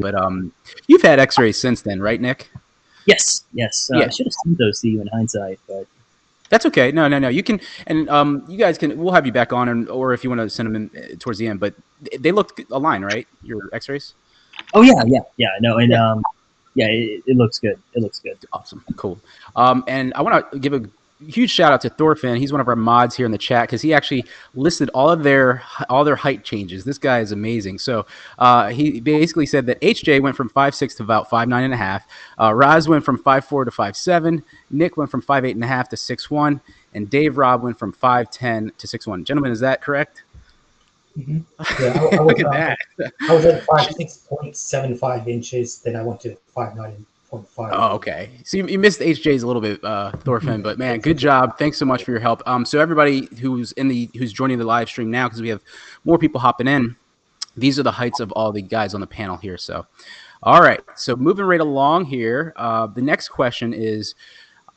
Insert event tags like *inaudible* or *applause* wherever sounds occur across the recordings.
But um, you've had X-rays since then, right, Nick? Yes, yes. Uh, Yeah. I should have sent those to you in hindsight, but That's okay. No, no, no. You can, and um, you guys can. We'll have you back on, and or if you want to send them in uh, towards the end. But they- they look aligned, right? Your X-rays. oh yeah, yeah, yeah. No, and um, yeah, it, it looks good. It looks good. Awesome, cool. Um, and I want to give a huge shout out to Thorfinn. He's one of our mods here in the chat because he actually listed all of their all their height changes. This guy is amazing. So uh, he basically said that HJ went from five six to about five nine and a half. Uh, Raz went from five four to five seven. Nick went from five eight and a half to six one, and Dave Rob went from five ten to six one. Gentlemen, is that correct? *laughs* Yeah, I, I was, Look at uh, that. I was at five six point seven five inches. Then I went to five nine point five. Oh, okay. So you, you missed HJ's a little bit, uh, Thorfinn, but man, good job. Thanks so much for your help. Um, so everybody who's in the who's joining the live stream now, because we have more people hopping in. These are the heights of all the guys on the panel here. So, all right. So moving right along here, uh, the next question is.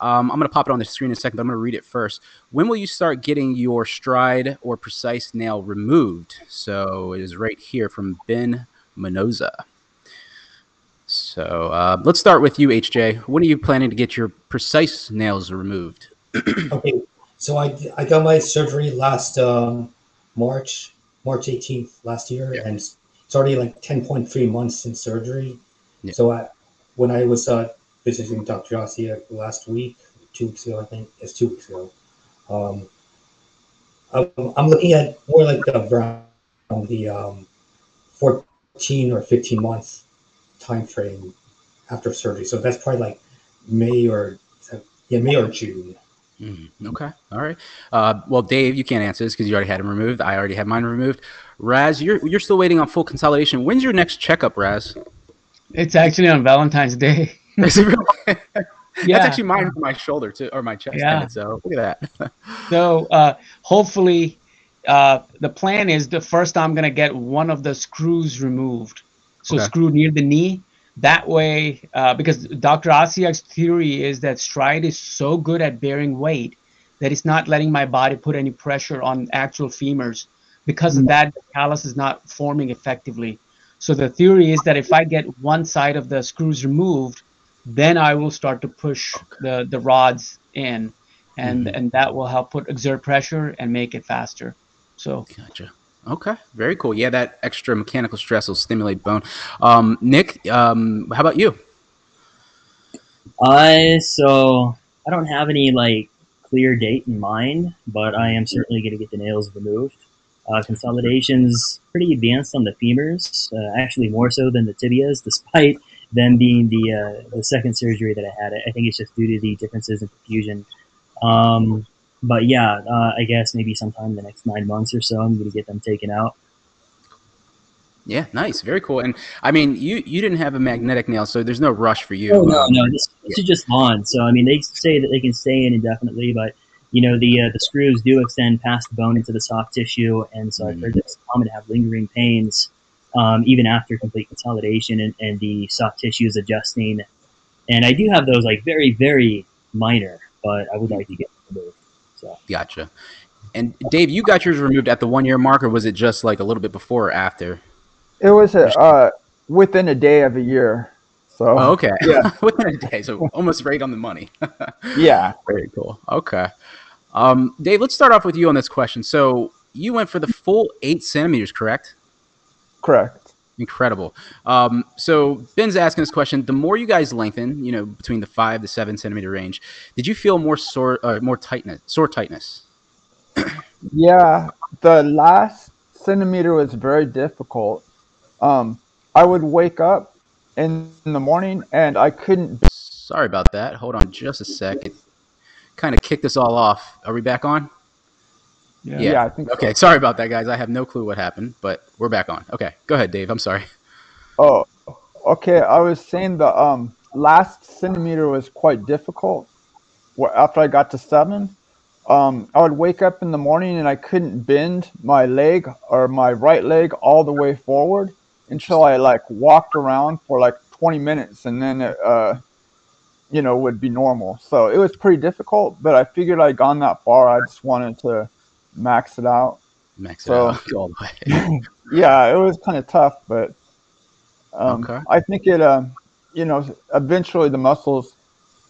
Um, I'm going to pop it on the screen in a second, but I'm going to read it first. When will you start getting your STRYDE or PRECICE nail removed? So it is right here from Ben Minoza. So uh, let's start with you, HJ. When are you planning to get your PRECICE nails removed? *clears throat* Okay, so I I got my surgery last um, March March 18th last year, Yeah. and it's already like 10.3 months since surgery. Yeah. So I, when I was uh, visiting Dr. Assayag last week, two weeks ago, I think it's two weeks ago. Um, I'm, I'm looking at more like around the um, 14 or 15 month time frame after surgery. So that's probably like May or yeah May or June. Mhm. Okay. All right. Uh, well, Dave, you can't answer this because you already had them removed. I already had mine removed. Raz, you're you're still waiting on full consolidation. When's your next checkup, Raz? It's actually on Valentine's Day. *laughs* Is it really? *laughs* Yeah. That's actually mine for my shoulder too, or my chest. Yeah. tendon, So look at that. *laughs* So uh, hopefully, uh, the plan is the first I'm gonna get one of the screws removed. So Okay. screw near the knee. That way, uh, because Dr. Assayag's theory is that STRYDE is so good at bearing weight that it's not letting my body put any pressure on actual femurs. Because of that, the callus is not forming effectively. So the theory is that if I get one side of the screws removed, then I will start to push the, the rods in, and Mhm. and that will help put exert pressure and make it faster. So Gotcha. Okay. Very cool. Yeah, that extra mechanical stress will stimulate bone. Um, Nick, um, how about you? I so I don't have any like clear date in mind, but I am certainly going to get the nails removed. Uh, consolidations pretty advanced on the femurs, uh, actually more so than the tibias, *laughs* despite them being the uh, the second surgery that I had. I think it's just due to the differences in perfusion. Um, but yeah, uh, I guess maybe sometime in the next nine months or so, I'm going to get them taken out. Yeah, nice, very cool. And I mean, you you didn't have a magnetic nail, so there's no rush for you. Oh no, no, this, this is just on. So I mean, they say that they can stay in indefinitely, but you know the uh, the screws do extend past the bone into the soft tissue, and so I've heard that it's common to have lingering pains um, even after complete consolidation, and, and the soft tissue is adjusting. And I do have those like very very minor, but I would like to get them removed. So Gotcha. And Dave, you got yours removed at the one year mark, or was it just like a little bit before or after? It was a, uh, within a day of a year. So Oh, okay. Yeah. *laughs* Within a day, so almost right on the money. *laughs* yeah, Very cool. Okay. Um, Dave, let's start off with you on this question. So you went for the full eight centimeters, correct? correct. Incredible. Um, so Ben's asking this question: the more you guys lengthen, you know, between the five to seven centimeter range, did you feel more sore, uh, more tightness, sore tightness? *clears throat* Yeah, the last centimeter was very difficult. Um, I would wake up in the morning and I couldn't. Sorry about that. Hold on just a second. It kind of kicked us all off. Are we back on? Yeah. Yeah, I think. so. Okay. Sorry about that, guys. I have no clue what happened, but we're back on. Okay. Go ahead, Dave. I'm sorry. Oh, okay. I was saying the um last centimeter was quite difficult. Wh- After I got to seven, um, I would wake up in the morning and I couldn't bend my leg or my right leg all the way forward until I like walked around for like 20 minutes and then it, uh, you know, would be normal. So it was pretty difficult, but I figured I'd gone that far. I just wanted to max it out. Max it So- out. *laughs* Go all the way. *laughs* Yeah, it was kind of tough, but Um, Okay. I think it, uh, you know, eventually the muscles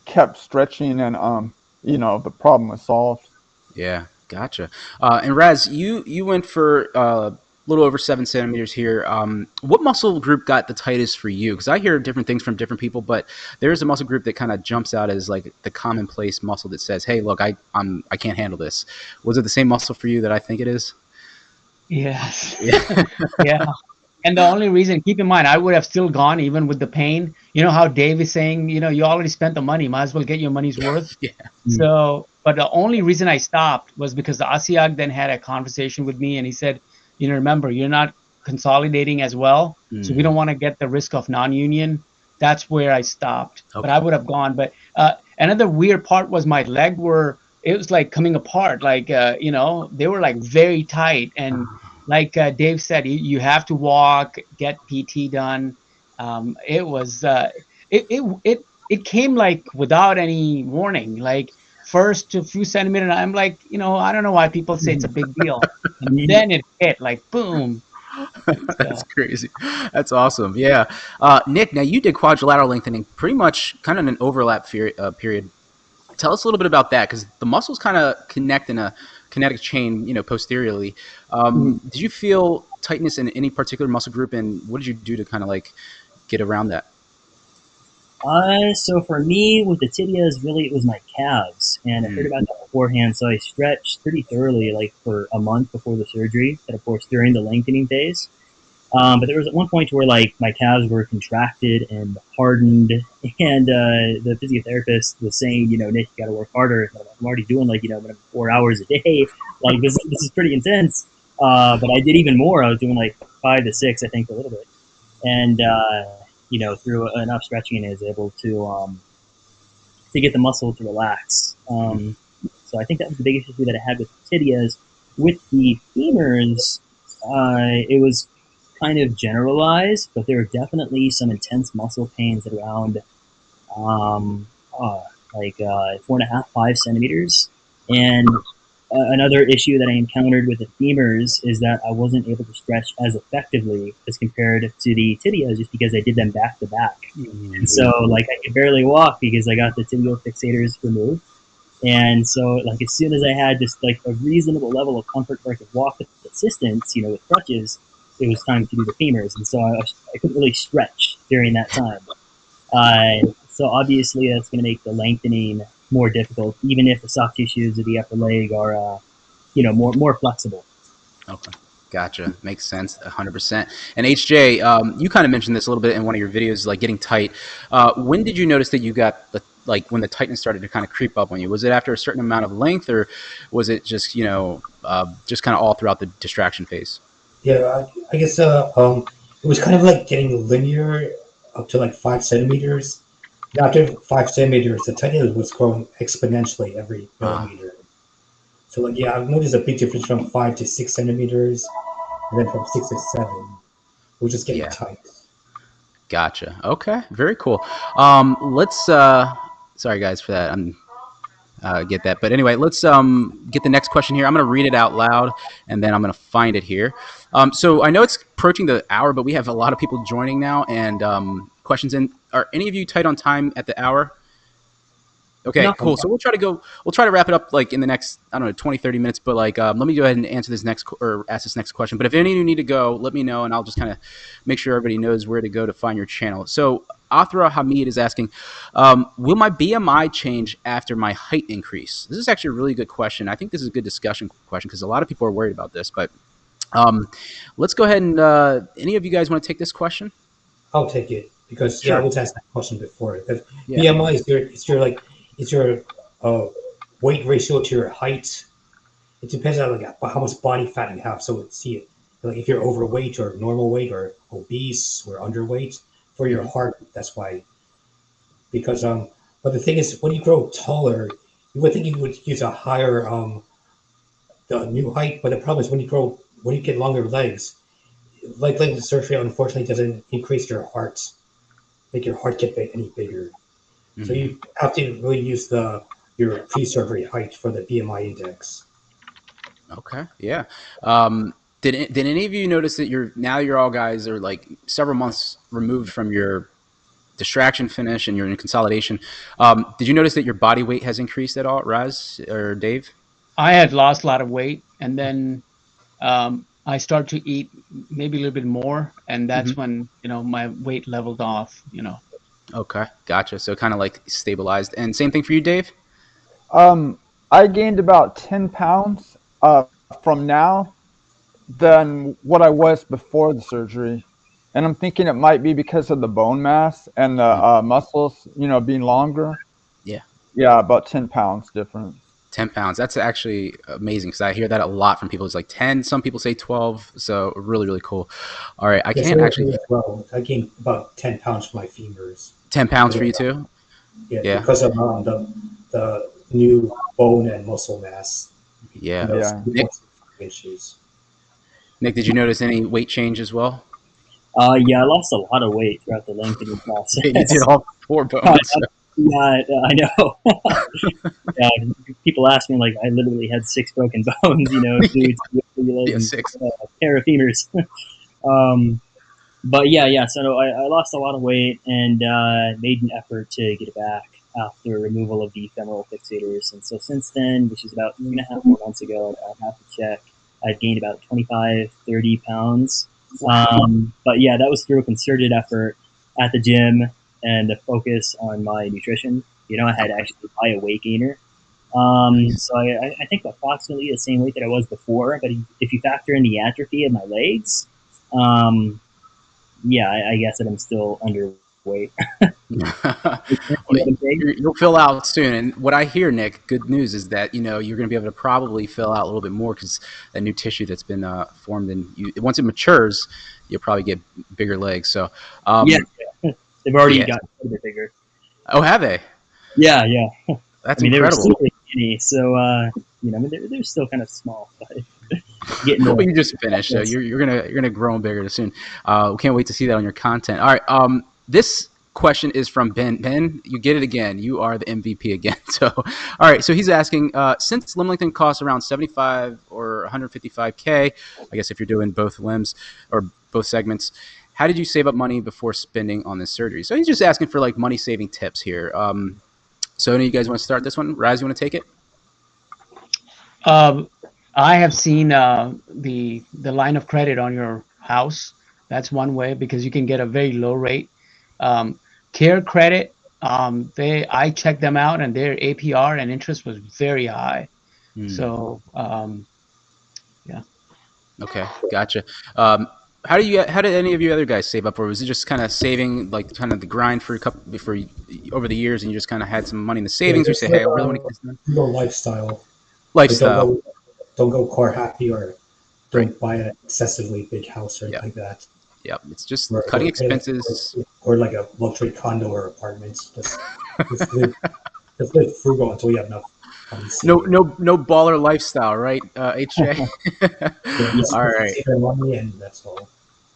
kept stretching, and um, you know, the problem was solved. Yeah, gotcha. Uh, and Raz, you you went for uh, little over seven centimeters here. Um, what muscle group got the tightest for you? Because I hear different things from different people, but there's a muscle group that kind of jumps out as like the commonplace muscle that says, "Hey, look, I I'm I can't handle this." Was it the same muscle for you that I think it is? Yes. Yeah. *laughs* yeah. And the only reason, keep in mind, I would have still gone even with the pain. You know how Dave is saying, you know, you already spent the money, might as well get your money's worth. Yeah. So, but the only reason I stopped was because the Assayag then had a conversation with me and he said, you know, remember, you're not consolidating as well. So we Mm. don't want to get the risk of non union. That's where I stopped. Okay. But I would have gone. But uh, another weird part was my leg were, it was like coming apart. Like, uh, you know, they were like very tight. And *sighs* like uh, Dave said, you, you have to walk, get PT done. Um, it was, uh, it, it, it, it came like without any warning. Like, first a few centimeters, I'm like, you know, I don't know why people say it's a big deal. And *laughs* then it hit like boom. *laughs* That's crazy. That's awesome. Yeah. Uh, Nick, now you did quadrilateral lengthening pretty much kind of an overlap fer- uh, period. Tell us a little bit about that because the muscles kind of connect in a kinetic chain, you know, posteriorly. Um, Did you feel tightness in any particular muscle group, and what did you do to kind of like get around that? Uh, so for me, with the tibias, really it was my calves, and I heard about that beforehand. So I stretched pretty thoroughly, like for a month before the surgery, and of course during the lengthening phase. Um, but there was at one point where like my calves were contracted and hardened, *laughs* and uh, the physiotherapist was saying, you know, Nick, you got to work harder. And I'm like, I'm already doing like you know four hours a day. *laughs* Like this, this is pretty intense. Uh, but I did even more. I was doing like five to six, I think, a little bit, and. Uh, you know, through enough stretching is able to um, to get the muscle to relax. Um, so I think that was the biggest issue that I had with tibias. With the femurs, uh, it was kind of generalized, but there were definitely some intense muscle pains around um, uh, like uh, four and a half, five centimeters. And another issue that I encountered with the femurs is that I wasn't able to stretch as effectively as compared to the tibias just because I did them back to back. And so, like, I could barely walk because I got the tibial fixators removed. And so, like, as soon as I had just like a reasonable level of comfort where I could walk with assistance, you know, with crutches, it was time to do the femurs. And so I, I couldn't really stretch during that time. Uh, so obviously, that's going to make the lengthening more difficult, even if the soft tissues of the upper leg are, uh, you know, more more flexible. Okay. Gotcha. Makes sense. 100%. And HJ, um, you kind of mentioned this a little bit in one of your videos, like getting tight. Uh, when did you notice that you got the, like when the tightness started to kind of creep up on you? Was it after a certain amount of length or was it just, you know, uh, just kind of all throughout the distraction phase? Yeah, I, I guess uh, um, it was kind of like getting linear up to like five centimeters. After five centimeters, the tightness was growing exponentially every Ah. millimeter. So like, yeah, I've noticed a big difference from five to six centimeters, and then from six to seven, we're just getting Yeah. tight. Gotcha. Okay. Very cool. Um, let's, uh, sorry guys for that. I'm, uh, get that. But anyway, let's um, get the next question here. I'm going to read it out loud and then I'm going to find it here. Um, so I know it's approaching the hour, but we have a lot of people joining now and um, questions in. Are any of you tight on time at the hour? Okay, No. cool. So we'll try to go. We'll try to wrap it up like in the next I don't know 20, 30 minutes. But like, um, let me go ahead and answer this next or ask this next question. But if any of you need to go, let me know, and I'll just kind of make sure everybody knows where to go to find your channel. So Athra Hamid is asking, um, will my BMI change after my height increase? This is actually a really good question. I think this is a good discussion question because a lot of people are worried about this. But um, let's go ahead and uh, any of you guys want to take this question? I'll take it because yeah, I was asked that question before. Because Yeah. BMI is your it's your like it's your uh, weight ratio to your height. It depends on like how much body fat you have. So see it like if you're overweight or normal weight or obese or underweight for your heart. That's why. Because um, but the thing is, when you grow taller, you would think you would use a higher um, the new height. But the problem is when you grow when you get longer legs, like leg length surgery unfortunately doesn't increase your heart, make your heart get any bigger. So you have to really use the your pre-surgery height for the BMI index. Okay, yeah. Um, Did did any of you notice that you're now you're all guys are like several months removed from your distraction finish and you're in consolidation? Um, did you notice that your body weight has increased at all, Raz or Dave? I had lost a lot of weight, and then um, I started to eat maybe a little bit more, and that's when you know my weight leveled off. You know, Okay, gotcha. So kind of like stabilized. And same thing for you, Dave. Um, I gained about 10 pounds uh, from now than what I was before the surgery. And I'm thinking it might be because of the bone mass and the uh, muscles, you know, being longer. Yeah. Yeah, about 10 pounds difference. 10 pounds. That's actually amazing because I hear that a lot from people. It's like 10, some people say 12. So really, really cool. All right. I Yes, can't I actually, as well. I gained about ten pounds from my femurs. 10 pounds for you too? Yeah, Yeah. because of um, the the new bone and muscle mass. Yeah. You know, Yeah. it's- it's issues. Nick, did you notice any weight change as well? Uh, yeah, I lost a lot of weight throughout the lengthening process. *laughs* you did all four bones. *laughs* Yeah, I *laughs* I know. yeah, *laughs* people ask me like I literally had six broken *laughs* bones, you know, due to Yeah, and, six. uh, pair of femurs. um, but yeah, yeah. So I, I lost a lot of weight and uh, made an effort to get it back after removal of the femoral fixators. And so since then, which is about three and a half more months ago, I have to check. I've gained about 25, 30 pounds. Um, but yeah, that was through a concerted effort at the gym and the focus on my nutrition. You know, I had to actually buy a weight gainer. Um, so I, I- think approximately the same weight that I was before. But if you factor in the atrophy of my legs, um, yeah, I, I guess that I'm still underweight. *laughs* *laughs* You'll fill out soon. And what I hear, Nick, good news is that you know you're going to be able to probably fill out a little bit more because that new tissue that's been uh, formed and you, once it matures, you'll probably get bigger legs. So, um, Yeah. They've already Yeah. got a bit bigger. Oh, have they? Yeah, yeah. *laughs* That's I mean, they were incredible. skinny, so uh, you know, I mean, they're, they're still kind of small, *laughs* but getting *laughs* But you just finished, so you're, you're gonna you're gonna grow them bigger soon. Uh, we can't wait to see that on your content. All right, um, this question is from Ben. Ben, you get it again. You are the MVP again. So, all right. So he's asking, uh, since limb lengthening costs around 75 or 155k, I guess if you're doing both limbs or both segments, how did you save up money before spending on this surgery? So he's just asking for like money saving tips here. Um, so any of you guys want to start this one? Raz, you want to take it? Um, I have seen uh, the the line of credit on your house. That's one way because you can get a very low rate. Um, Care Credit, um, they I checked them out and their APR and interest was very high. Hmm. So um, yeah. Okay, gotcha. Um, how do you? How did any of you other guys save up, or was it just kind of saving, like kind of the grind for a couple for y- over the years, and you just kind of had some money in the savings? or just say, hey, I really want to get this done. Your lifestyle. Like, Lifestyle. Don't go, don't go car happy or don't Right. buy an excessively big house or anything Yeah. like that. Yep, it's just Or- cutting or- expenses. Or, like a luxury condo or apartments. Just, just, live, just live frugal until you have enough. Money saved. No, no, no baller lifestyle, right? Uh, HJ. *laughs* Yeah, *laughs* all right. Save your money and that's all.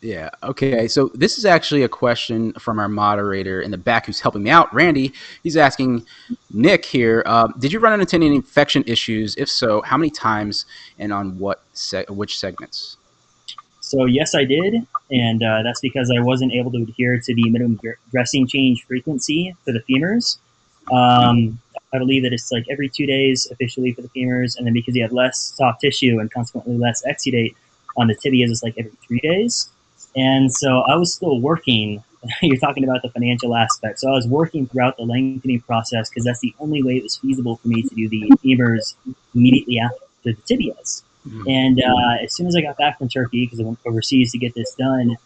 Yeah. Okay. So this is actually a question from our moderator in the back who's helping me out, Randy. He's asking Nick here. Uh, did you run into any infection issues? If so, how many times and on what se- which segments? So yes, I did, and uh, that's because I wasn't able to adhere to the minimum dressing change frequency for the femurs. Um, I believe that it's like every two days officially for the femurs, and then because you have less soft tissue and consequently less exudate on the tibias, it's like every three days. And so I was still working. *laughs* You're talking about the financial aspect. So I was working throughout the lengthening process because that's the only way it was feasible for me to do the femurs immediately after the tibias. And uh, as soon as I got back from Turkey, because I went overseas to get this done,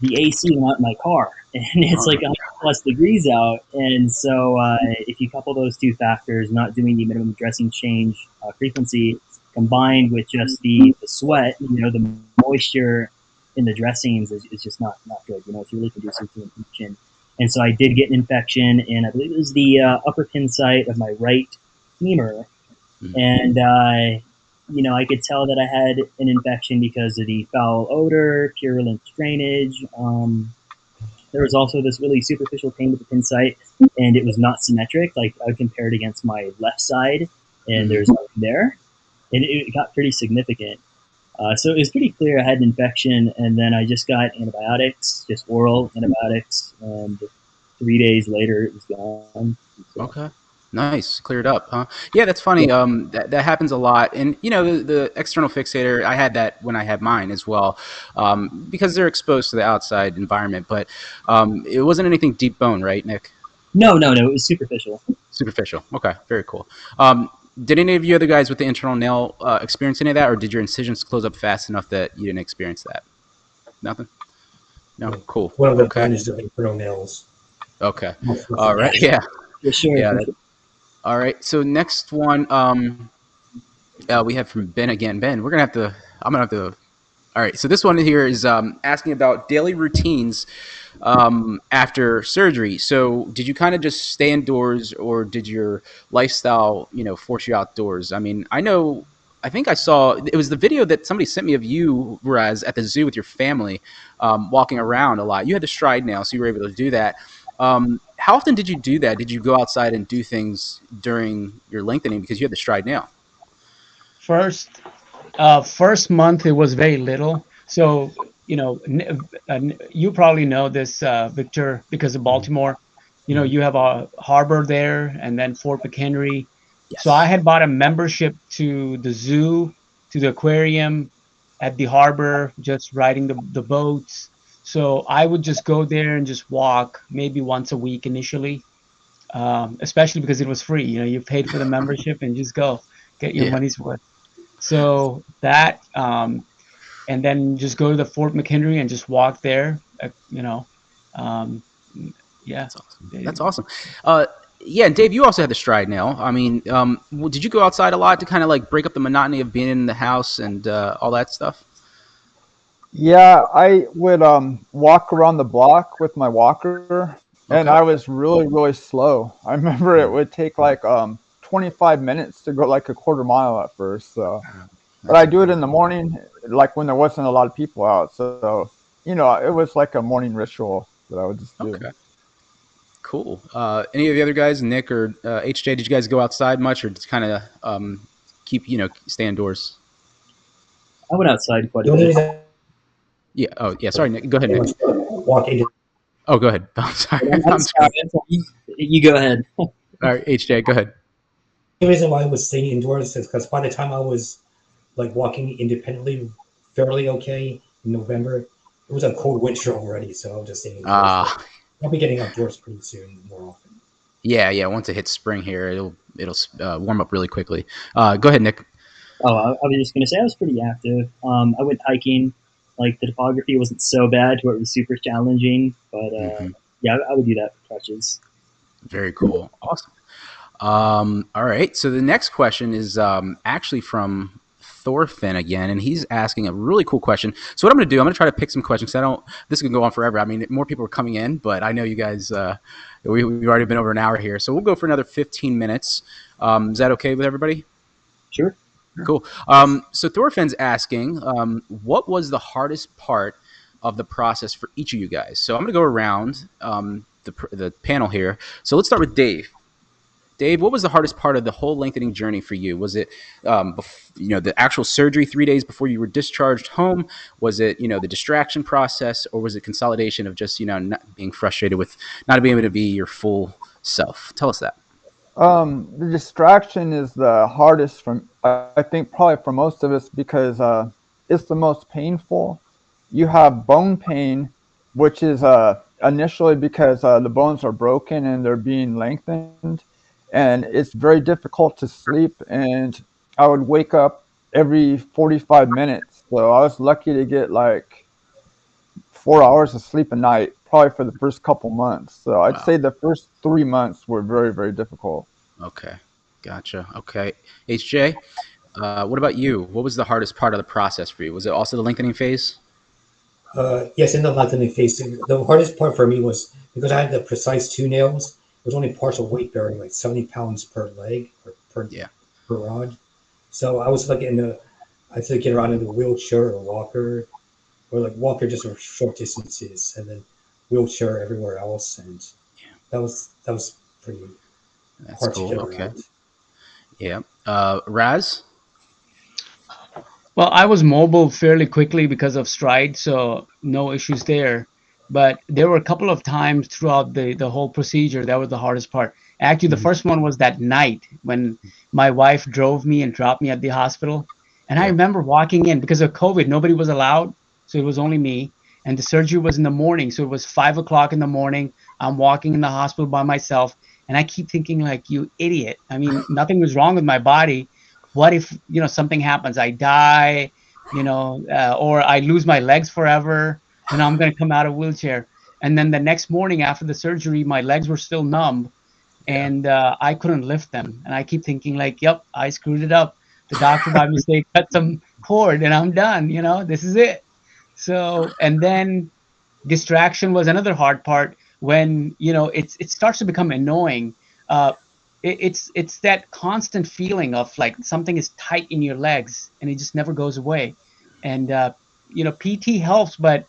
the AC went my car, *laughs* and it's like 100 plus degrees out. And so, uh, if you couple those two factors, not doing the minimum dressing change uh, frequency, combined with just the, the sweat, you know, the moisture in the dressings is, is just not, not good. You know, it's really conducive to infection. And so I did get an infection, and I believe it was the uh, upper pin site of my right femur. Mhm. And uh, you know, I could tell that I had an infection because of the foul odor, purulent drainage. Um, there was also this really superficial pain with the pin site, and it was not symmetric. Like I would compare it against my left side, and there's nothing there, and it got pretty significant. Uh, so it was pretty clear I had an infection, and then I just got antibiotics, just oral antibiotics, and three days later it was gone. So, Okay. Nice, cleared up, huh? Yeah, that's funny. Um, that, that happens a lot, and you know, the, the external fixator. I had that when I had mine as well, um, because they're exposed to the outside environment. But um, it wasn't anything deep bone, right, Nick? No, no, no. It was superficial. Superficial. Okay, very cool. Um, did any of you other guys with the internal nail uh, experience any of that, or did your incisions close up fast enough that you didn't experience that? Nothing. No, cool. One of the Okay. advantages of internal nails. Okay. All right. *laughs* Yeah. For sure. Yeah, that- sure. All right. So next one, um, uh, we have from Ben again. Ben, we're gonna have to. I'm gonna have to. All right. So this one here is um, asking about daily routines um, after surgery. So did you kind of just stay indoors, or did your lifestyle, you know, force you outdoors? I mean, I know. I think I saw it was the video that somebody sent me of you, Raz, at the zoo with your family, um, walking around a lot. You had the STRYDE nail, so you were able to do that. Um, how often did you do that? Did you go outside and do things during your lengthening because you had the STRYDE nail? First, uh, first month it was very little. So you know, uh, you probably know this, uh, Victor, because of Baltimore. You know, you have a harbor there, and then Fort McHenry. So I had bought a membership to the zoo, to the aquarium, at the harbor, just riding the the boats. So I would just go there and just walk, maybe once a week initially, um, especially because it was free. You know, you paid for the membership and just go get your Yeah. money's worth. So that, um, and then just go to the Fort McHenry and just walk there. Uh, you know, um, yeah. That's awesome. That's awesome. Uh, yeah, and Dave, you also had the STRYDE nail. I mean, um, did you go outside a lot to kind of like break up the monotony of being in the house and uh, all that stuff? Yeah, I would um walk around the block with my walker, and I was really really slow. I *laughs* remember it would take like um 25 minutes to go like a quarter mile at first. So, but I do it in the morning, like when there wasn't a lot of people out. So, you know, it was like a morning ritual that I would just do. Okay. Cool. Uh, any of the other guys, Nick or uh, HJ, did you guys go outside much or just kind of um, keep, you know, stay indoors? I went outside quite a bit. Reason Yeah. Oh, yeah. Sorry, Nick. Go ahead, Nick. was walking Oh, go ahead. *laughs* I'm sorry. I'm I'm sorry. sorry. You, you go ahead. *laughs* All right, HJ, go ahead. The reason why I was staying indoors is because by the time I was like walking independently, fairly okay in November, it was a cold winter already, so I was just staying indoors. Ah, I'll be getting outdoors pretty soon, more often. yeah, yeah. Once it hits spring here, it'll it'll uh, warm up really quickly. Uh, go ahead, Nick. Oh, I, I was just gonna say I was pretty active. Um, I went hiking. Like the topography wasn't so bad to where it was super challenging, but uh, Mhm. yeah, I, I would do that for crutches. Very cool. Awesome. Um, all right. So the next question is um, actually from Thorfinn again, and he's asking a really cool question. So what I'm going to do, I'm going to try to pick some questions. 'cause I don't. This can go on forever. I mean, more people are coming in, but I know you guys. Uh, we, we've already been over an hour here, so we'll go for another 15 minutes. Um, is that okay with everybody? Sure. Cool. Um, so Thorfinn's asking, um, what was the hardest part of the process for each of you guys? So I'm going to go around um, the, the panel here. So let's start with Dave. Dave, what was the hardest part of the whole lengthening journey for you? Was it, um, you know, the actual surgery three days before you were discharged home? Was it, you know, the distraction process, or was it consolidation of just, you know, not being frustrated with not being able to be your full self? Tell us that. Um, the distraction is the hardest from I think probably for most of us because uh, it's the most painful. You have bone pain, which is uh, initially because uh, the bones are broken and they're being lengthened, and it's very difficult to sleep. And I would wake up every 45 minutes, so I was lucky to get like four hours of sleep a night, probably for the first couple months. So I'd Wow. say the first three months were very, very difficult. Okay, gotcha. Okay, HJ, uh, what about you? What was the hardest part of the process for you? Was it also the lengthening phase? Uh, yes, in the lengthening phase, the hardest part for me was because I had the PRECICE two nails. It was only partial weight bearing, like seventy pounds per leg or per Yeah. per rod. So I was like in the, I had to get around in the wheelchair or walker, or like walker just for short distances, and then wheelchair everywhere else, and yeah. that was that was pretty That's hard to cool. get Okay. around. Yeah. Uh, Raz. Well, I was mobile fairly quickly because of STRYDE, so no issues there. But there were a couple of times throughout the, the whole procedure that was the hardest part. Actually, the first one was that night when my wife drove me and dropped me at the hospital. And I remember walking in because of COVID, nobody was allowed, so it was only me. And the surgery was in the morning, so it was five o'clock in the morning. I'm walking in the hospital by myself, and I keep thinking, like, you idiot. I mean, *laughs* nothing was wrong with my body. What if you know something happens? I die, you know, uh, or I lose my legs forever, and I'm gonna come out of wheelchair. And then the next morning after the surgery, my legs were still numb, and uh, I couldn't lift them. And I keep thinking, like, yep, I screwed it up. The doctor by mistake cut some cord, and I'm done. You know, this is it. So, and then distraction was another hard part when you know it's it starts to become annoying. Uh, it, it's it's that constant feeling of like something is tight in your legs and it just never goes away. And uh, you know, PT helps, but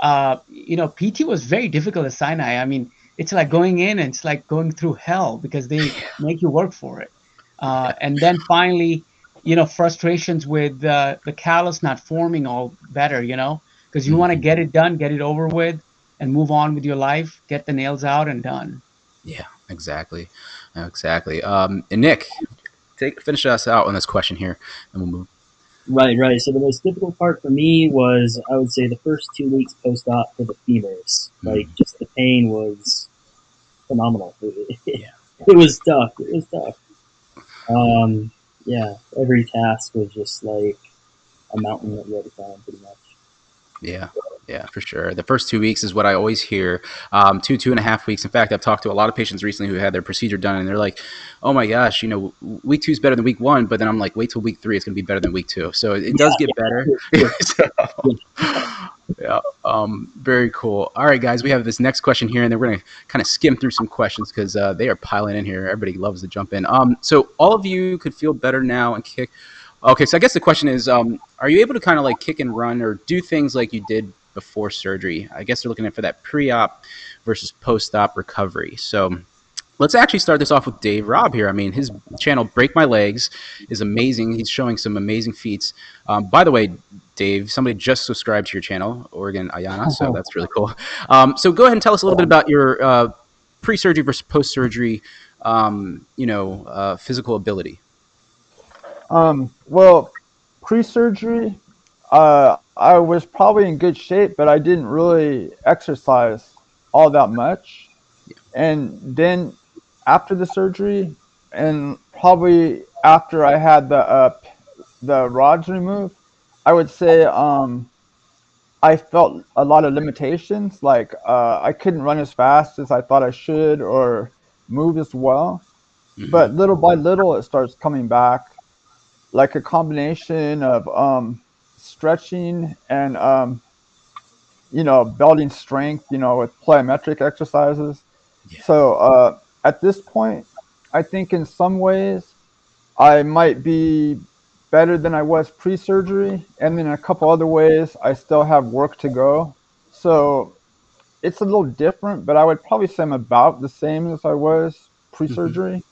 uh, you know, PT was very difficult at Sinai. I mean, it's like going in and it's like going through hell because they *laughs* make you work for it. Uh, and then finally, you know, frustrations with uh, the callus not forming all better, you know, because you want to get it done, get it over with, and move on with your life, get the nails out and done. Yeah, exactly, exactly. Um, and Nick, take finish us out on this question here, and we'll move. Right, right. So the most difficult part for me was, I would say, the first two weeks post-op for the femurs. Like, just the pain was phenomenal. It, *laughs* Yeah. it was tough. It was tough. Um, yeah, every task was just like a mountain that you had to climb, pretty much. Yeah, yeah, for sure. The first two weeks is what I always hear. Um, two, two and a half weeks. In fact, I've talked to a lot of patients recently who had their procedure done, and they're like, "Oh my gosh, you know, week two is better than week one." But then I'm like, "Wait till week three; it's going to be better than week two. So it, it does get better. *laughs* *laughs* So, yeah, um, very cool. All right, guys, we have this next question here, and then we're going to kind of skim through some questions because uh, they are piling in here. Everybody loves to jump in. Um, so all of you could feel better now and kick. Okay, so I guess the question is, um, are you able to kind of like kick and run or do things like you did before surgery? I guess they're looking at for that pre-op versus post-op recovery. So let's actually start this off with Dave Robb here. I mean, his channel Break My Legs is amazing. He's showing some amazing feats. Um, by the way, Dave, somebody just subscribed to your channel, Oregon Ayana, so that's really cool. Um, so go ahead and tell us a little bit about your uh, pre-surgery versus post-surgery, um, you know, uh, physical ability. Um, well, pre-surgery, uh, I was probably in good shape, but I didn't really exercise all that much. And then after the surgery, and probably after I had the uh, the rods removed, I would say um, I felt a lot of limitations. Like uh, I couldn't run as fast as I thought I should, or move as well. But little by little, it starts coming back, like a combination of um, stretching and um, you know building strength. You know, with plyometric exercises. Yeah. So uh, at this point, I think in some ways I might be better than I was pre-surgery, and then in a couple other ways I still have work to go. So it's a little different, but I would probably say I'm about the same as I was pre-surgery.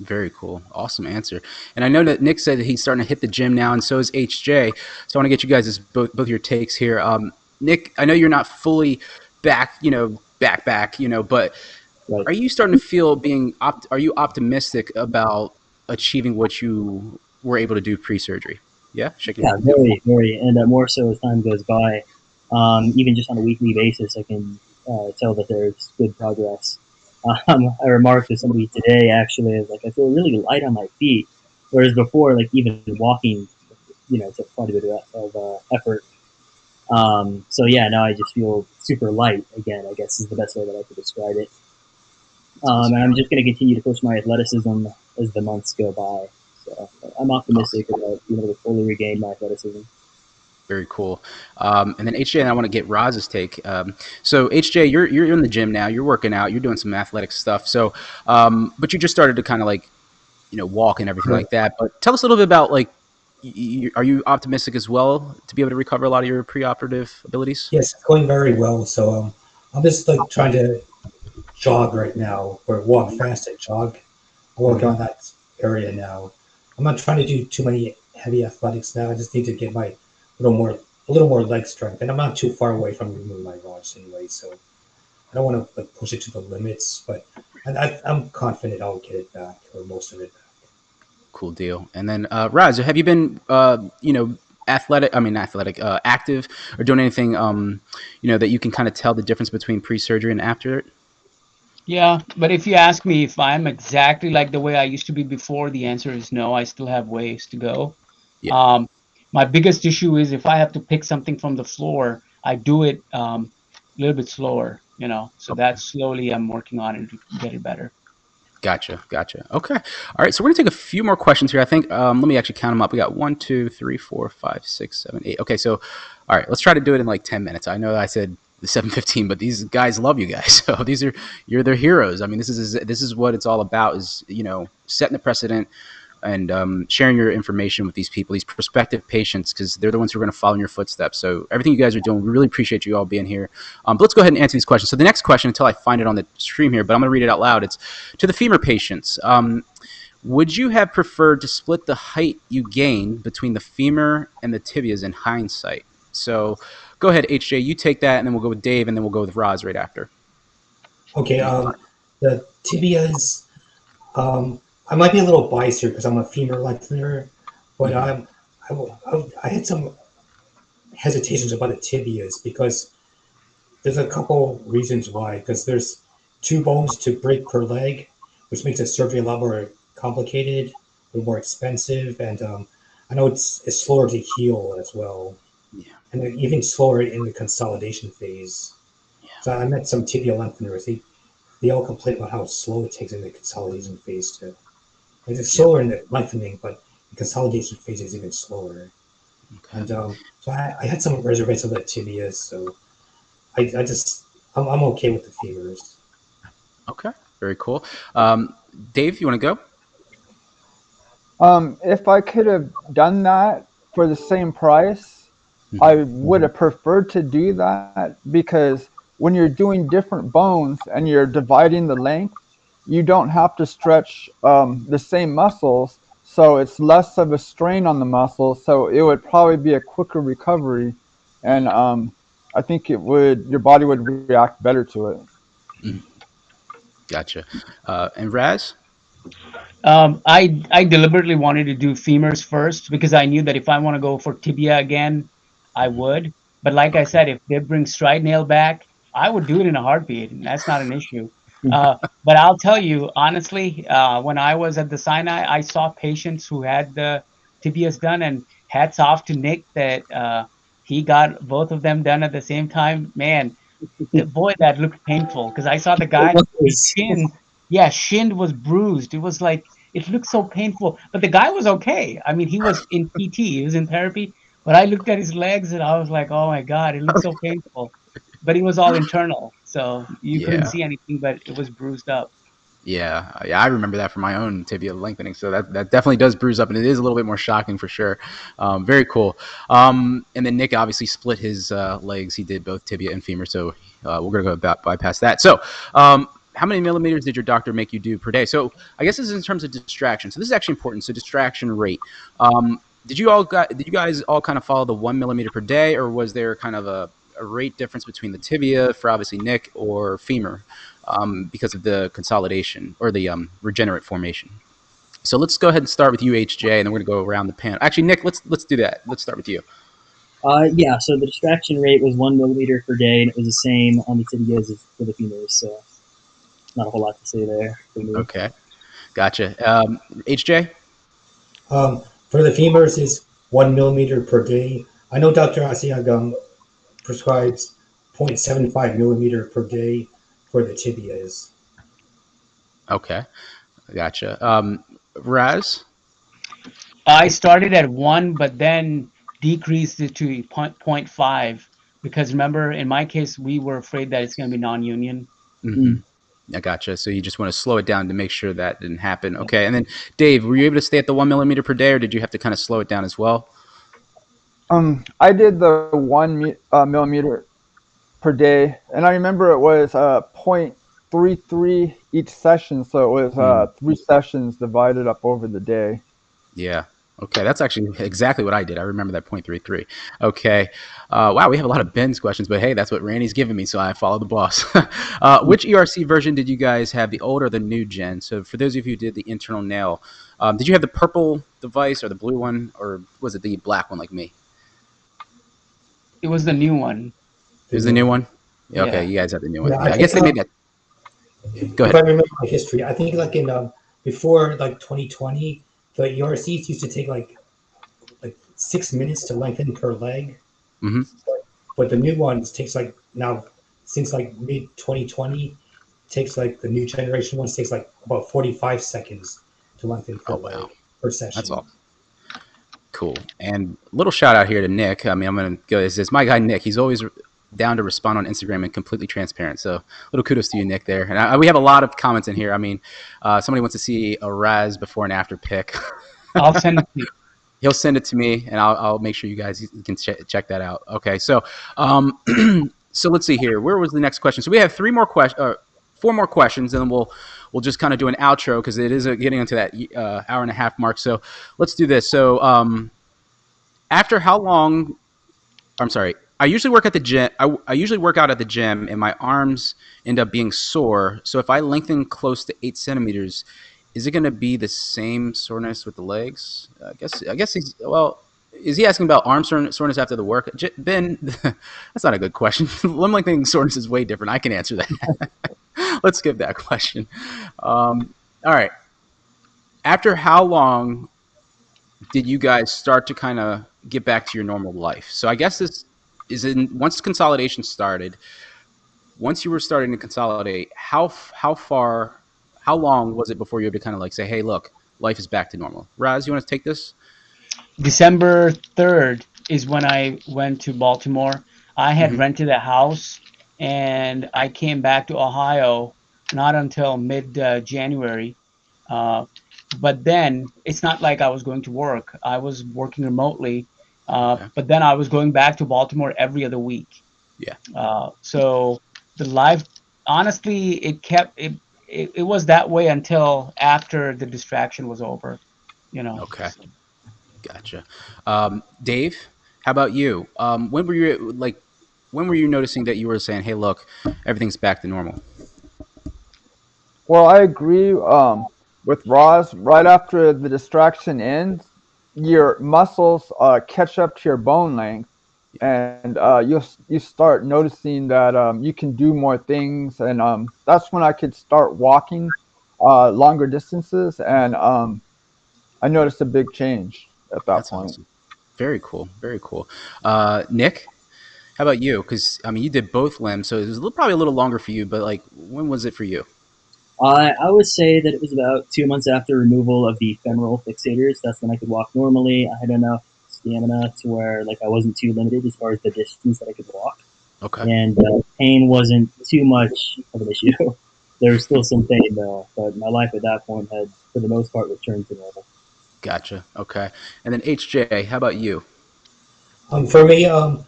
Very cool. Awesome answer. And I know that Nick said that he's starting to hit the gym now, and so is HJ. So I want to get you guys' both both your takes here. Um, Nick, I know you're not fully back, you know, back back, you know, but Right. are you starting to feel being opt- are you optimistic about achieving what you were able to do pre-surgery? Yeah, shaking. Yeah, very, very, and uh, more so as time goes by. Um, even just on a weekly basis, I can uh, tell that there's good progress. Um, I remarked to somebody today, actually, I like, I feel really light on my feet, whereas before, like even walking, you know, took quite a bit of, of uh, effort. Um, so yeah, now I just feel super light again. I guess is the best way that I could describe it. Um, and I'm just going to continue to push my athleticism as the months go by. So I'm optimistic about being able to fully regain my athleticism. Very cool. Um, and then HJ, and I want to get Roz's take. Um, so HJ, you're you're in the gym now. You're working out. You're doing some athletic stuff. So, um, but you just started to kind of like, you know, walk and everything like that. But tell us a little bit about like, are you optimistic as well to be able to recover a lot of your preoperative abilities? Yes, going very well. So um, I'm just like trying to jog right now, or walk fast and jog. I work on that area now. I'm not trying to do too many heavy athletics now. I just need to get my little more a little more leg strength, and I'm not too far away from removing my rods anyway, so I don't want to like, push it to the limits. But I, I, I'm confident I'll get it back or most of it back. Cool deal. And then, uh, Raz, have you been, uh, you know, athletic? I mean, athletic, uh, active, or doing anything, um, you know, that you can kind of tell the difference between pre-surgery and after it? Yeah, but if you ask me if I'm exactly like the way I used to be before, the answer is no. I still have ways to go. Yeah. Um, my biggest issue is if I have to pick something from the floor, I do it um, a little bit slower, you know. So that's slowly I'm working on it to get it better. Gotcha, gotcha. Okay, all right. So we're gonna take a few more questions here. I think. Um, let me actually count them up. We got one, two, three, four, five, six, seven, eight. Okay, so all right, let's try to do it in like ten minutes. I know I said the seven fifteen, but these guys love you guys. *laughs* So these are you're their heroes. I mean, this is this is what it's all about. Is you know setting the precedent and um, sharing your information with these people, these prospective patients, because they're the ones who are going to follow in your footsteps. So everything you guys are doing, we really appreciate you all being here. Um, but let's go ahead and answer these questions. So the next question, until I find it on the stream here, but I'm going to read it out loud. It's to the femur patients. Um, would you have preferred to split the height you gained between the femur and the tibias in hindsight? So go ahead, HJ, you take that, and then we'll go with Dave, and then we'll go with Roz right after. Okay, um, the tibias. Um, I might be a little biased here because I'm a femur lengthener, but um, I, I, I had some hesitations about the tibias because there's a couple reasons why. Because there's two bones to break per leg, which makes the surgery a lot more complicated, a little more expensive, and um, I know it's it's slower to heal as well. Yeah. And even slower in the consolidation phase. Yeah. So I met some tibia lengtheners. They they all complain about how slow it takes in the consolidation phase to. It's slower in the lengthening, but the consolidation phase is even slower. Okay. And um, so I, I had some reservations about tibias, so I, I just I'm, I'm okay with the femurs. Okay. Very cool. Um, Dave, you want to go? Um, if I could have done that for the same price, I would have preferred to do that because when you're doing different bones and you're dividing the length, you don't have to stretch um, the same muscles, so it's less of a strain on the muscles. So it would probably be a quicker recovery, and um, I think it would your body would react better to it. Gotcha. Uh, and Raz? Um, I I deliberately wanted to do femurs first because I knew that if I want to go for tibia again, I would. But like I said, if they bring STRYDE nail back, I would do it in a heartbeat. And that's not an issue. Uh, but I'll tell you honestly, uh, when I was at the Sinai, I saw patients who had the tibias done, and hats off to Nick that uh, he got both of them done at the same time. Man, the- *laughs* boy, that looked painful because I saw the guy his shin, yeah, shin was bruised. It was like it looked so painful, but the guy was okay. I mean, he was in PT, he was in therapy, but I looked at his legs and I was like, oh my god, it looked so *laughs* painful. But it was all internal, so you Yeah. couldn't see anything, but it was bruised up. Yeah, yeah, I remember that from my own tibia lengthening. So that, that definitely does bruise up, and it is a little bit more shocking for sure. Um, very cool. Um, and then Nick obviously split his uh, legs. He did both tibia and femur. So uh, we're gonna go about, bypass that. So. Um, how many millimeters did your doctor make you do per day? So I guess this is in terms of distraction. So this is actually important. So distraction rate. Um, did you all got? Did you guys all kind of follow the one millimeter per day, or was there kind of a, a rate difference between the tibia for obviously Nick or femur? um, because of the consolidation or the um, regenerate formation. So let's go ahead and start with you, HJ, and then we're gonna go around the panel. Actually, Nick, let's let's do that. Let's start with you. Uh, yeah, so the distraction rate was one millimeter per day, and it was the same on the tibias as for the femurs. So not a whole lot to say there for me. Okay, gotcha. Um, HJ, Um, for the femurs is one millimeter per day. I know Dr. Assayag prescribes 0.75 millimeter per day for the tibias. okay, gotcha. Um, Raz, I started at one, but then decreased it to point point 0.5 because remember, in my case, we were afraid that it's going to be non-union. Mhm. I gotcha. So you just want to slow it down to make sure that didn't happen. Okay, and then Dave, were you able to stay at the one millimeter per day, or did you have to kind of slow it down as well? Um, I did the one uh, millimeter per day, and I remember it was uh, 0.33 each session, so it was uh, three sessions divided up over the day. Yeah. Okay, that's actually exactly what I did. I remember that 0.33. Okay. Uh, wow, we have a lot of Ben's questions, but hey, that's what Randy's giving me, so I follow the boss. *laughs* uh, which ERC version did you guys have, the old or the new gen? So for those of you who did the internal nail, um, did you have the purple device or the blue one, or was it the black one like me? It was the new one. It was the new one? Yeah, okay, Yeah. you guys have the new one. Yeah, I I, guess they think, made uh, that. Go If. I remember my history, I think like in um, before like 2020, the ERCs used to take like like six minutes to lengthen per leg. Mhm. But, but the new ones takes like now since like mid 2020 takes like the new generation ones takes like about 45 seconds to lengthen per Oh, leg per session. That's all. Cool. And little shout out here to Nick. I mean, I'm gonna go. This is my guy Nick. He's always down to respond on Instagram and completely transparent. So little kudos to you, Nick. There. And I, we have a lot of comments in here. I mean, uh, somebody wants to see a Raz before and after pic. *laughs* I'll send it to you. He'll send it to me, and I'll, I'll make sure you guys can ch- check that out. Okay. So, um, *clears throat* so let's see here. Where was the next question? So we have three more questions. Uh, four more questions, and then we'll we'll just kind of do an outro because it is uh, getting into that uh, hour and a half mark. So let's do this. So um, after how long? I'm sorry. I usually work at the gym. I, I usually work out at the gym, and my arms end up being sore. So if I lengthen close to eight centimeters, is it going to be the same soreness with the legs? I guess. I guess he's well. Is he asking about arm soreness after the work? J- Ben, *laughs* that's not a good question. *laughs* Limb lengthening soreness is way different. I can answer that. *laughs* Let's skip that question. Um, all right. After how long did you guys start to kind of get back to your normal life? So I guess this is in once consolidation started. Once you were starting to consolidate, how how far, how long was it before you had to kind of like say, "Hey, look, life is back to normal"? Raz, you want to take this? December 3rd is when I went to Baltimore. I had Mhm. rented a house and I came back to Ohio not until mid uh, January. Uh, but then it's not like I was going to work. I was working remotely. Uh, Okay. But then I was going back to Baltimore every other week. Yeah. Uh, so the life, honestly, it kept it, it. It was that way until after the distraction was over. You know. Okay. Gotcha. Um, Dave, how about you? Um, when were you like? When were you noticing that you were saying, "Hey, look, everything's back to normal"? Well, I agree um, with Roz. Right after the distraction ends, your muscles uh, catch up to your bone length, and uh, you you start noticing that um, you can do more things, and um, that's when I could start walking uh, longer distances, and um, I noticed a big change at that That's point. awesome. Very cool. Very cool. Uh, Nick, how about you? Because I mean, you did both limbs, so it was a little, probably a little longer for you. But like, when was it for you? I I would say that it was about two months after removal of the femoral fixators. That's when I could walk normally. I had enough stamina to where like I wasn't too limited as far as the distance that I could walk, Okay. and uh, pain wasn't too much of an issue. *laughs* there was still some pain though, but my life at that point had, for the most part, returned to normal. Gotcha. Okay. And then HJ, how about you? Um, for me, um,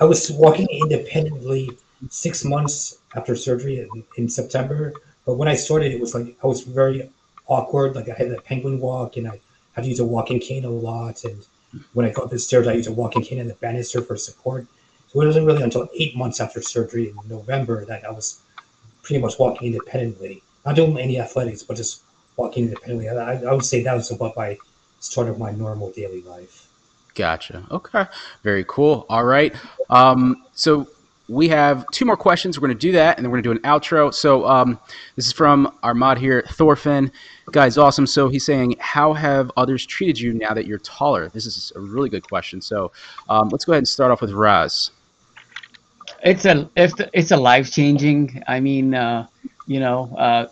I was walking independently six months after surgery in, in September. But when I started, it was like I was very awkward. Like I had that penguin walk, and I had to use a walking cane a lot. And when I go up the stairs, I use a walking cane and the banister for support. So it wasn't really until eight months after surgery in November that I was pretty much walking independently, not doing any athletics, but just walking independently. I, I would say that was about my sort of my normal daily life. Gotcha. Okay. Very cool. All right. Um, so we have two more questions. We're going to do that, and then we're going to do an outro. So um, this is from our mod here, Thorfinn. Guy's awesome. So he's saying, "How have others treated you now that you're taller?" This is a really good question. So um, let's go ahead and start off with Raz. it's a it's a life changing i mean uh you know uh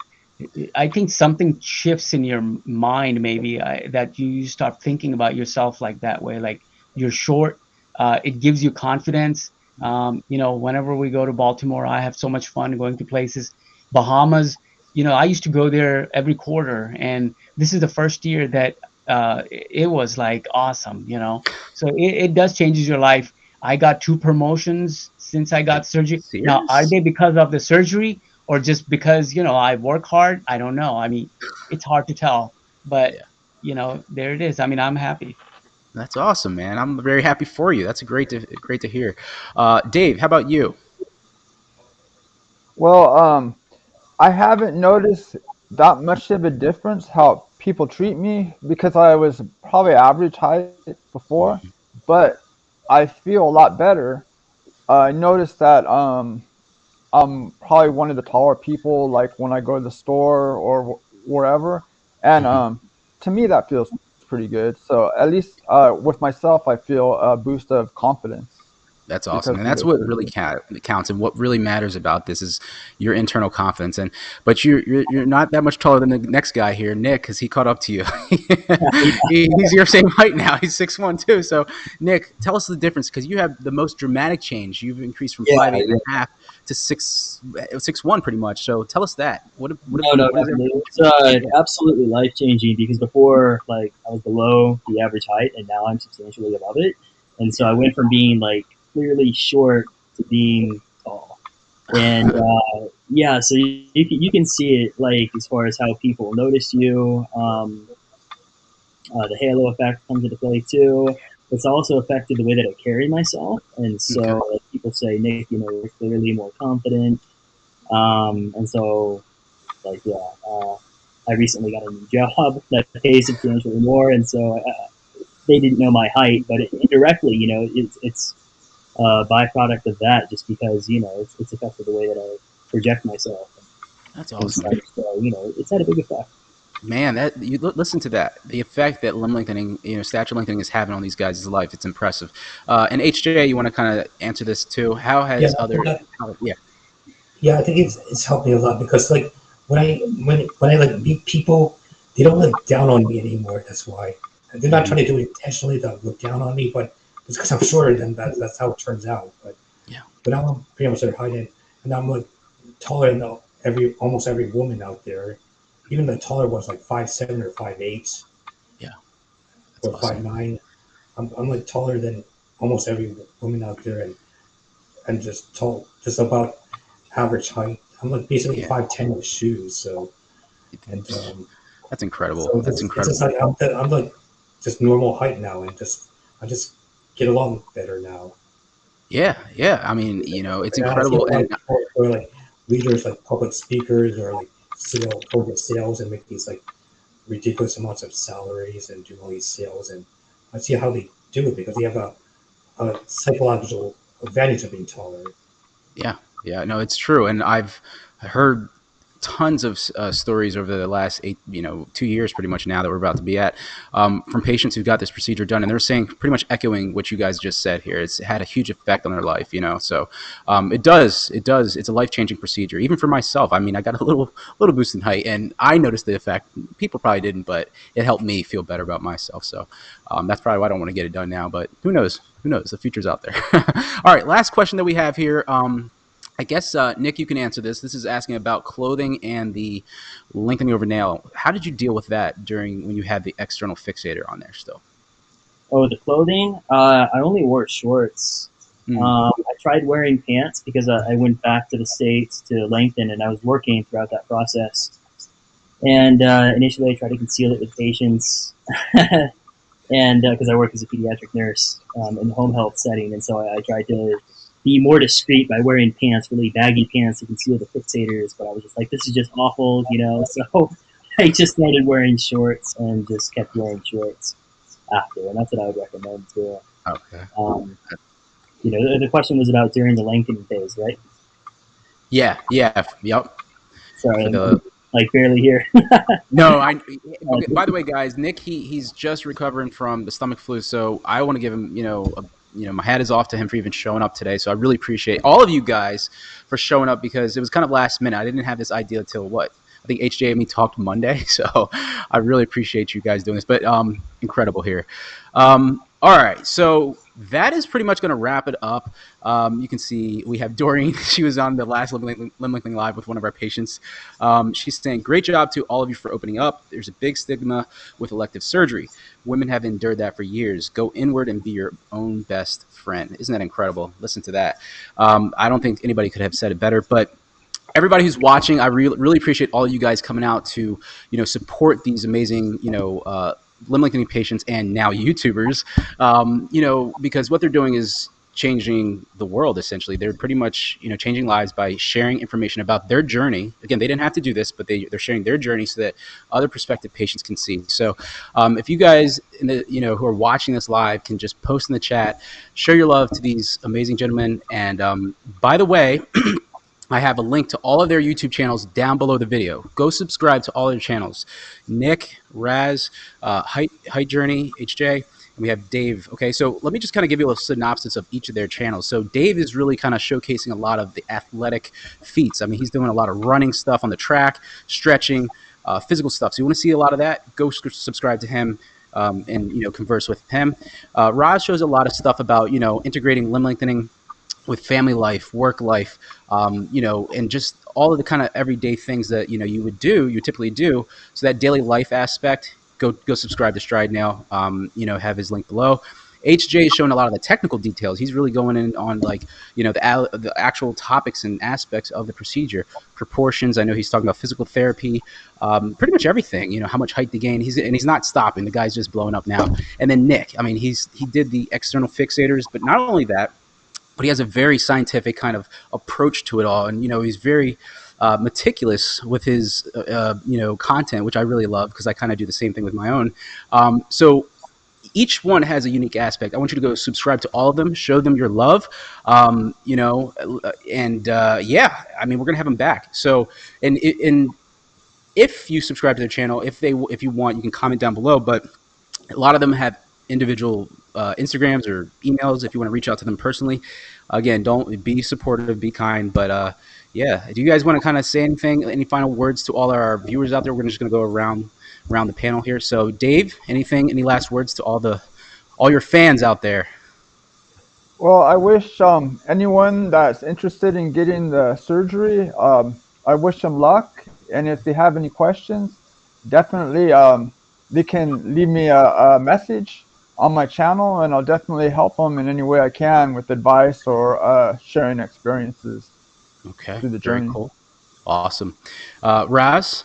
i think something shifts in your mind maybe I, that you start thinking about yourself like that way like you're short uh it gives you confidence. Um you know whenever we go to baltimore i have so much fun going to places. Bahamas you know i used to go there every quarter and this is the first year that uh it was like awesome you know? So it, it does changes your life. I got two promotions since I got surgery. Now, are they because of the surgery or just because, you know, I work hard? I don't know. I mean, it's hard to tell. But, Yeah. you know, there it is. I mean, I'm happy. That's awesome, man. I'm very happy for you. That's great to great to hear. Uh, Dave, how about you? Well, um, I haven't noticed that much of a difference how people treat me because I was probably average height before, but I feel a lot better. Uh, I noticed that um, I'm probably one of the taller people, like when I go to the store or wh- wherever, and Mhm. um, to me that feels pretty good. So at least uh, with myself, I feel a boost of confidence. That's awesome, and that's what really count, counts. And what really matters about this is your internal confidence. And but you're you're, you're not that much taller than the next guy here, Nick, because he caught up to you. *laughs* he, he's your same height now. He's six one too. So Nick, tell us the difference because you have the most dramatic change. You've increased from Yeah, five eight and a half to six six one pretty much. So tell us that. What? what No, no, what is definitely. It's uh, absolutely life changing because before, like, I was below the average height, and now I'm substantially above it. And so I went from being like clearly short to being tall. And uh, yeah, so you, you can you can see it like as far as how people notice you. Um, uh, the halo effect comes into play too. It's also affected the way that I carry myself, and so Okay. People say, Nick, you know, you're clearly more confident. Um, and so, like, yeah, uh, I recently got a new job *laughs* that pays substantially more, and so uh, they didn't know my height, but it, indirectly, you know, it's it's a byproduct of that, just because you know it's, it's affected the way that I project myself. That's awesome. So you know, it's had a big effect. Man, that you li- listen to that. The effect that limb lengthening, you know, stature lengthening is having on these guys' life. It's impressive. Uh, and HJ, you want to kind of answer this too? How has Yeah, other? that- How, yeah. Yeah, I think it's it's helped me a lot because like when I when when I like meet people, they don't look down on me anymore. That's why they're not trying to do it intentionally to look down on me, but it's because I'm shorter than that. That's how it turns out. But Yeah. but now I'm pretty much their height, and, and I'm like taller than every almost every woman out there. Even the taller ones, like five seven or five eight. Yeah. Or That's five awesome. nine. I'm I'm like taller than almost every woman out there, and and just tall, just about average height. I'm like basically Yeah. five ten with shoes. So and um, That's incredible. so That's incredible. Like I'm, I'm like just normal height now, and just I just get along better now. yeah, yeah. I mean, you know, it's And incredible. lot And who are like leaders, like public speakers, or like sales, go get sales and make these like ridiculous amounts of salaries and do all these sales. And I see how they do it because they have a, a psychological advantage of being taller. Yeah. Yeah, no, it's true, and I've heard tons of uh, stories over the last eight, you know, two years, pretty much now that we're about to be at, um, from patients who got this procedure done, and they're saying pretty much echoing what you guys just said here. It's had a huge effect on their life, you know. So um, it does, it does. It's a life changing procedure, even for myself. I mean, I got a little, little boost in height, and I noticed the effect. People probably didn't, but it helped me feel better about myself. So um, that's probably why I don't want to get it done now. But who knows? Who knows? The future's out there. *laughs* All right, last question that we have here. Um, I guess uh, Nick, you can answer this. This is asking about clothing and the lengthening over nail. How did you deal with that during when you had the external fixator on there still? Oh, the clothing. Uh, I only wore shorts. Mm. Um, I tried wearing pants because I, I went back to the states to lengthen, and I was working throughout that process. And uh, initially, I tried to conceal it with patients, *laughs* and because I work as a pediatric nurse um, in the home health setting, and so I, I tried to be more discreet by wearing pants, really baggy pants to conceal the fixators. But I was just like, this is just awful, you know. *laughs* So *laughs* I just started wearing shorts and just kept wearing shorts after, and that's what I would recommend too. Okay. Um, you know, the, question was about during the lengthening phase, right? Yeah. Yeah. Yep. Sorry, the- like barely here. *laughs* No, I. Okay, by the way, guys, Nick, he he's just recovering from the stomach flu, so I want to give him, you know, a, you know, my hat is off to him for even showing up today. So I really appreciate all of you guys for showing up because it was kind of last minute. I didn't have this idea till what I think HJ and me talked Monday, *laughs* so I really appreciate you guys doing this. But um, incredible here. Um, all right, so that is pretty much going to wrap it up. Um, you can see we have Doreen. *laughs* She was on the last Limb Link- Live with one of our patients. Um, she's saying, "Great job to all of you for opening up. There's a big stigma with elective surgery. Women have endured that for years. Go inward and be your own best friend. Isn't that incredible? Listen to that. Um, I don't think anybody could have said it better, but." Everybody who's watching, I really, really appreciate all you guys coming out to, you know, support these amazing, you know, uh, lengthening patients and now YouTubers, um, you know, because what they're doing is changing the world essentially. They're pretty much you know changing lives by sharing information about their journey. Again they didn't have to do this but they, they're sharing their journey so that other prospective patients can see. So um, if you guys the, you know who are watching this live can just post in the chat show your love to these amazing gentlemen. And um, by the way *clears throat* I have a link to all of their YouTube channels down below the video. Go subscribe to all their channels. Nick, Raz, uh, Height, Height Journey, HJ, and we have Dave. Okay, so let me just kind of give you a synopsis of each of their channels. So Dave is really kind of showcasing a lot of the athletic feats. I mean, he's doing a lot of running stuff on the track, stretching, uh, physical stuff. So you want to see a lot of that? Go subscribe to him. Um, and you know converse with him. Uh, Raz shows a lot of stuff about you know integrating limb lengthening with family life, work life, um, you know, and just all of the kind of everyday things that you know you would do, you typically do. So that daily life aspect, go go subscribe to Stride now. Um, you know, have his link below. HJ is showing a lot of the technical details. He's really going in on like you know the the actual topics and aspects of the procedure, proportions. I know he's talking about physical therapy, um, pretty much everything. You know how much height to gain. He's and he's not stopping. The guy's just blowing up now. And then Nick, I mean, he's he did the external fixators, but not only that, but he has a very scientific kind of approach to it all, and you know he's very uh, meticulous with his uh, uh you know content, which I really love because I kind of do the same thing with my own. Um, so each one has a unique aspect. I want you to go subscribe to all of them, show them your love, um, you know, and uh, yeah, I mean, we're gonna have them back. So, and and if you subscribe to their channel, if they if you want, you can comment down below. But a lot of them have individual uh, Instagrams or emails if you want to reach out to them personally. Again, don't be supportive, be kind. But uh, yeah, do you guys want to kind of say anything? Any final words to all our viewers out there? We're just going to go around around the panel here. So, Dave, anything? Any last words to all the all your fans out there? Well, I wish um, anyone that's interested in getting the surgery, um, I wish them luck. And if they have any questions, definitely um, they can leave me a, a message on my channel, and I'll definitely help them in any way I can with advice or uh, sharing experiences. Okay, through the journey. Very cool, awesome. Uh, Raz.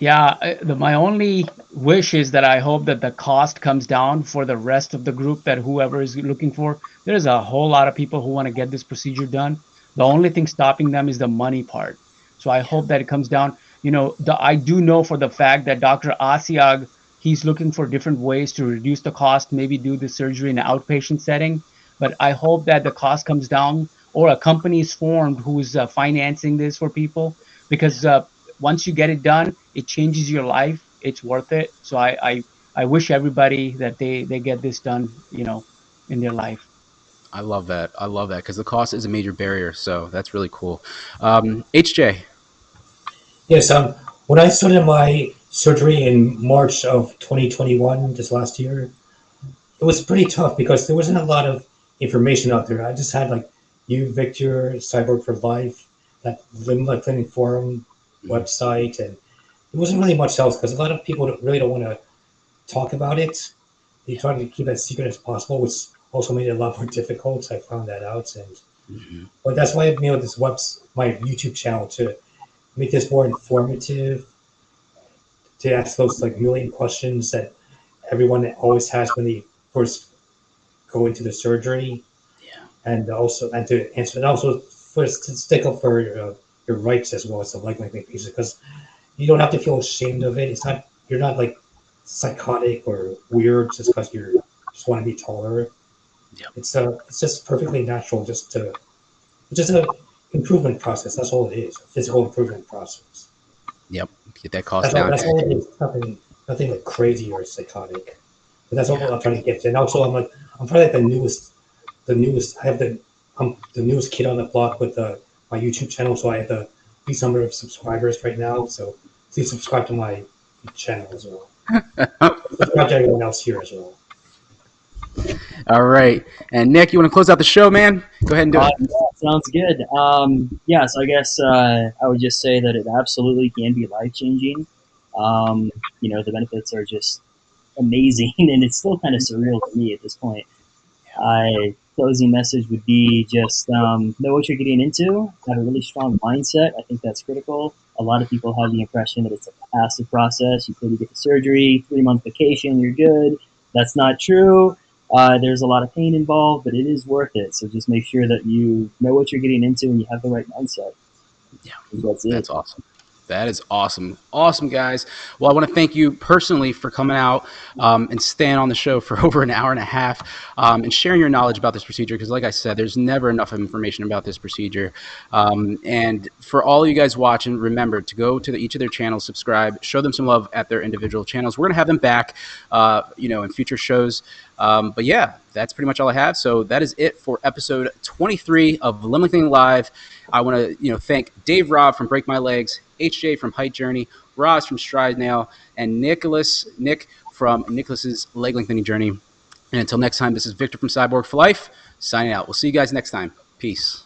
Yeah, the, my only wish is that I hope that the cost comes down for the rest of the group that whoever is looking for. There's a whole lot of people who want to get this procedure done. The only thing stopping them is the money part. So I hope that it comes down. You know, the, I do know for the fact that Dr. Assayag he's looking for different ways to reduce the cost, maybe do the surgery in an outpatient setting. But I hope that the cost comes down or a company is formed who's uh, financing this for people because uh, once you get it done, it changes your life. It's worth it. So I, I, I wish everybody that they, they get this done, you know, in their life. I love that. I love that because the cost is a major barrier. So that's really cool. Um, HJ. Yes. Um, when I started my surgery in March of 2021, just last year, it was pretty tough because there wasn't a lot of information out there. I just had like you, Victor, Cyborg for Life, that Limb Clinic Forum website, and it wasn't really much else because a lot of people don't, really don't want to talk about it. They try to keep it as secret as possible, which also made it a lot more *laughs* difficult. I found that out, and mm-hmm. but that's why I made this web, my YouTube channel to make this more informative to ask those like million questions that everyone always has when they first go into the surgery. Yeah. And also, and to answer, and also first to stick up for your, uh, your rights as well as the leg lengthening pieces, because you don't have to feel ashamed of it. It's not, you're not like psychotic or weird just because you just want to be taller. Yeah. It's a, uh, it's just perfectly natural just to, it's just a improvement process. That's all it is. A physical improvement process. Yep. Get that cost that's down. All, that's all it is. Nothing, nothing like crazy or psychotic. But that's all I'm trying to get to. And also, I'm like, I'm probably like the newest, the newest. I have the, I'm the newest kid on the block with the my YouTube channel, so I have the least number of subscribers right now. So please subscribe to my channel as well. *laughs* subscribe to everyone else here as well. All right. And Nick, you want to close out the show, man? Go ahead and do uh, it. Yeah, sounds good. Um, yeah, so I guess uh, I would just say that it absolutely can be life changing. Um, you know, the benefits are just amazing, *laughs* and it's still kind of surreal to me at this point. I closing message would be just um, know what you're getting into, have a really strong mindset. I think that's critical. a lot of people have the impression that it's a passive process. You to get the surgery, three month vacation, you're good. That's not true. Uh, there's a lot of pain involved, but it is worth it. So just make sure that you know what you're getting into and you have the right mindset. Yeah, that's it. That's awesome. That is awesome. Awesome, guys. Well, I want to thank you personally for coming out um, and staying on the show for *laughs* over an hour and a half um, and sharing your knowledge about this procedure. Because, like I said, there's never enough information about this procedure. Um, and for all of you guys watching, remember to go to the, each of their channels, subscribe, show them some love at their individual channels. We're going to have them back, uh, you know, in future shows. Um, but yeah, that's pretty much all I have. So that is it for episode 23 of Limiting Live. I want to, you know, thank Dave Robb from Break My Legs, HJ from Height Journey, Roz from STRYDE Nail, and Nicholas Nick from Nicholas's Leg Lengthening Journey. And until next time, this is Victor from Cyborg for Life signing out. We'll see you guys next time. Peace.